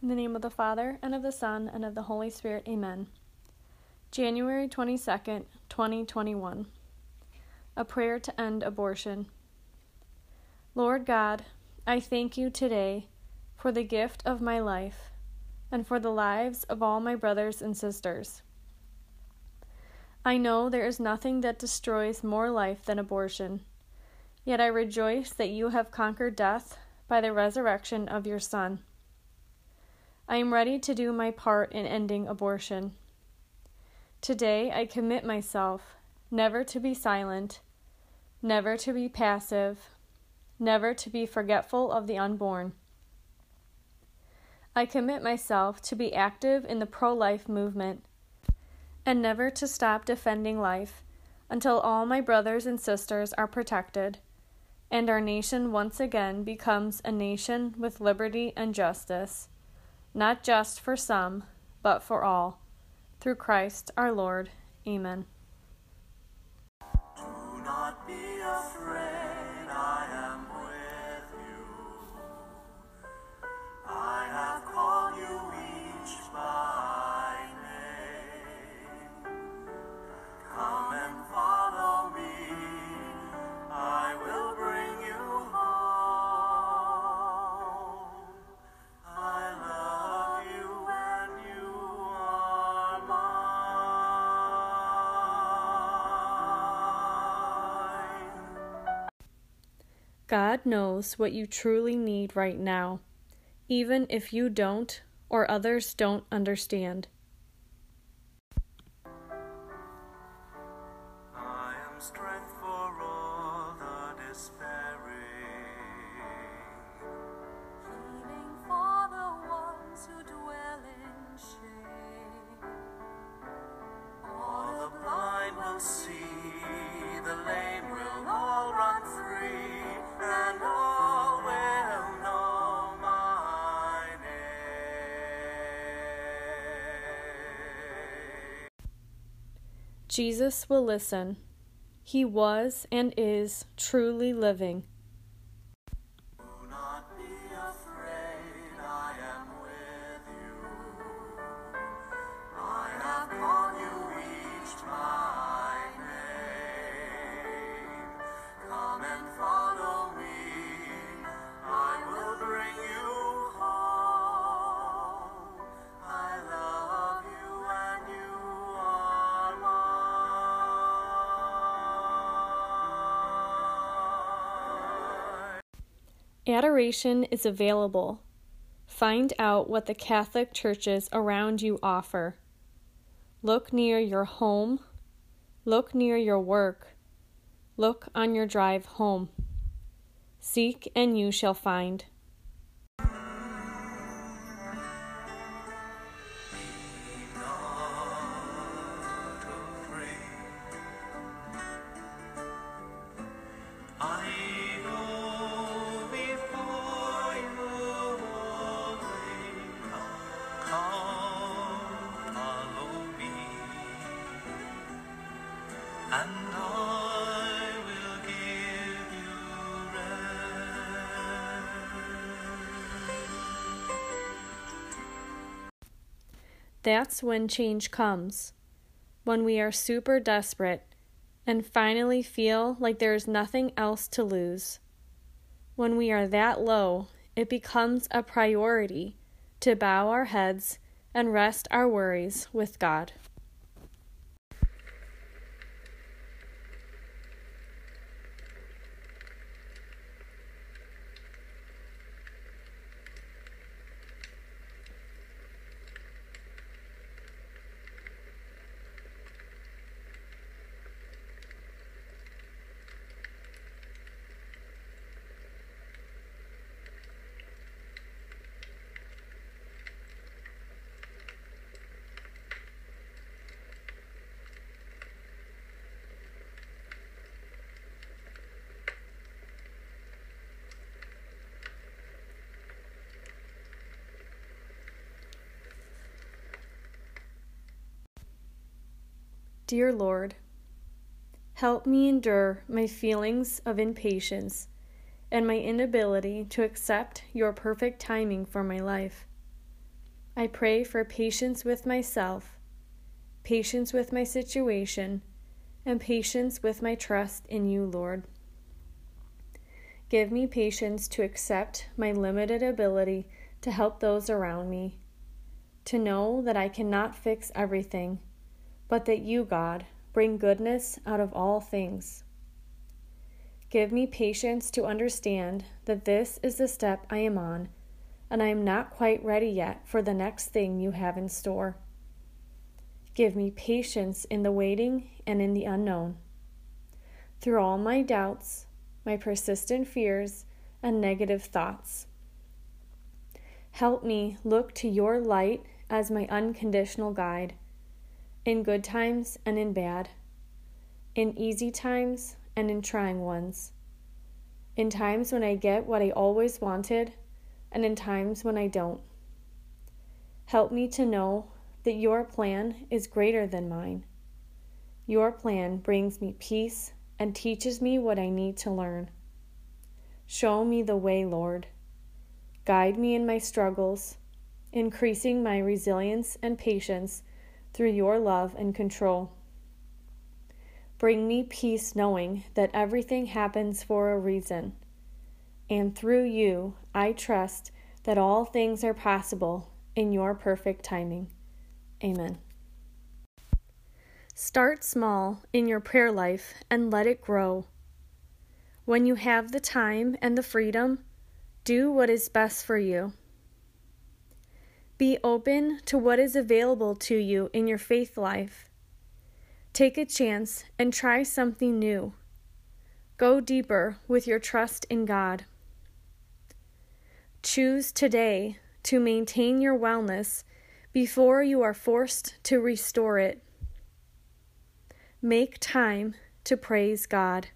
In the name of the Father, and of the Son, and of the Holy Spirit, amen. January 22nd, 2021. A prayer to end abortion. Lord God, I thank you today for the gift of my life and for the lives of all my brothers and sisters. I know there is nothing that destroys more life than abortion, yet I rejoice that you have conquered death by the resurrection of your Son. I am ready to do my part in ending abortion. Today I commit myself never to be silent, never to be passive, never to be forgetful of the unborn. I commit myself to be active in the pro life movement and never to stop defending life until all my brothers and sisters are protected and our nation once again becomes a nation with liberty and justice, not just for some, but for all. Through Christ our Lord. Amen. God knows what you truly need right now, even if you don't or others don't understand. Jesus will listen. He was and is truly living. Adoration is available. Find out what the Catholic churches around you offer. Look near your home. Look near your work. Look on your drive home. Seek and you shall find. That's when change comes. When we are super desperate and finally feel like there is nothing else to lose. When we are that low, it becomes a priority to bow our heads and rest our worries with God. Dear Lord, help me endure my feelings of impatience and my inability to accept your perfect timing for my life. I pray for patience with myself, patience with my situation, and patience with my trust in you, Lord. Give me patience to accept my limited ability to help those around me, to know that I cannot fix everything, but that you, God, bring goodness out of all things. Give me patience to understand that this is the step I am on and I am not quite ready yet for the next thing you have in store. Give me patience in the waiting and in the unknown. Through all my doubts, my persistent fears, and negative thoughts. Help me look to your light as my unconditional guide, in good times and in bad, in easy times and in trying ones, in times when I get what I always wanted and in times when I don't. Help me to know that your plan is greater than mine. Your plan brings me peace and teaches me what I need to learn. Show me the way, Lord. Guide me in my struggles, increasing my resilience and patience through your love and control. Bring me peace knowing that everything happens for a reason and through you, I trust that all things are possible in your perfect timing. Amen. Start small in your prayer life and let it grow. When you have the time and the freedom, do what is best for you. Be open to what is available to you in your faith life. Take a chance and try something new. Go deeper with your trust in God. Choose today to maintain your wellness before you are forced to restore it. Make time to praise God.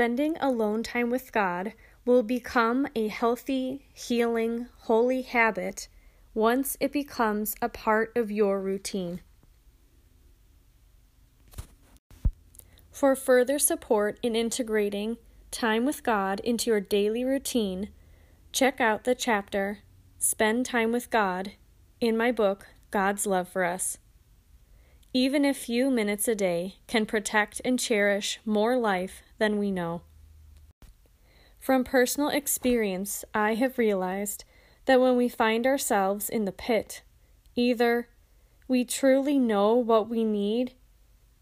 Spending alone time with God will become a healthy, healing, holy habit once it becomes a part of your routine. For further support in integrating time with God into your daily routine, check out the chapter Spend Time with God in my book, God's Love for Us. Even a few minutes a day can protect and cherish more life than we know. From personal experience, I have realized that when we find ourselves in the pit, either we truly know what we need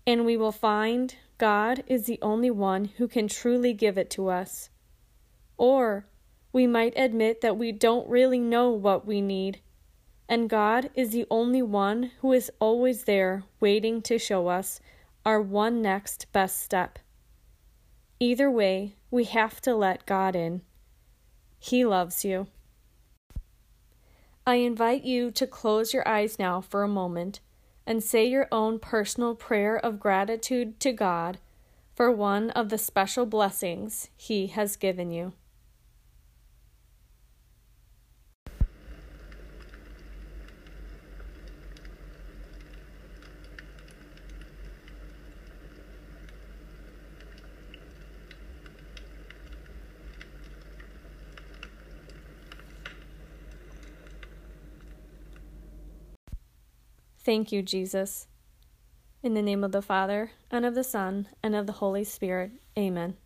and we will find God is the only one who can truly give it to us, or we might admit that we don't really know what we need and God is the only one who is always there waiting to show us our one next best step. Either way, we have to let God in. He loves you. I invite you to close your eyes now for a moment and say your own personal prayer of gratitude to God for one of the special blessings He has given you. Thank you, Jesus. In the name of the Father, and of the Son, and of the Holy Spirit. Amen.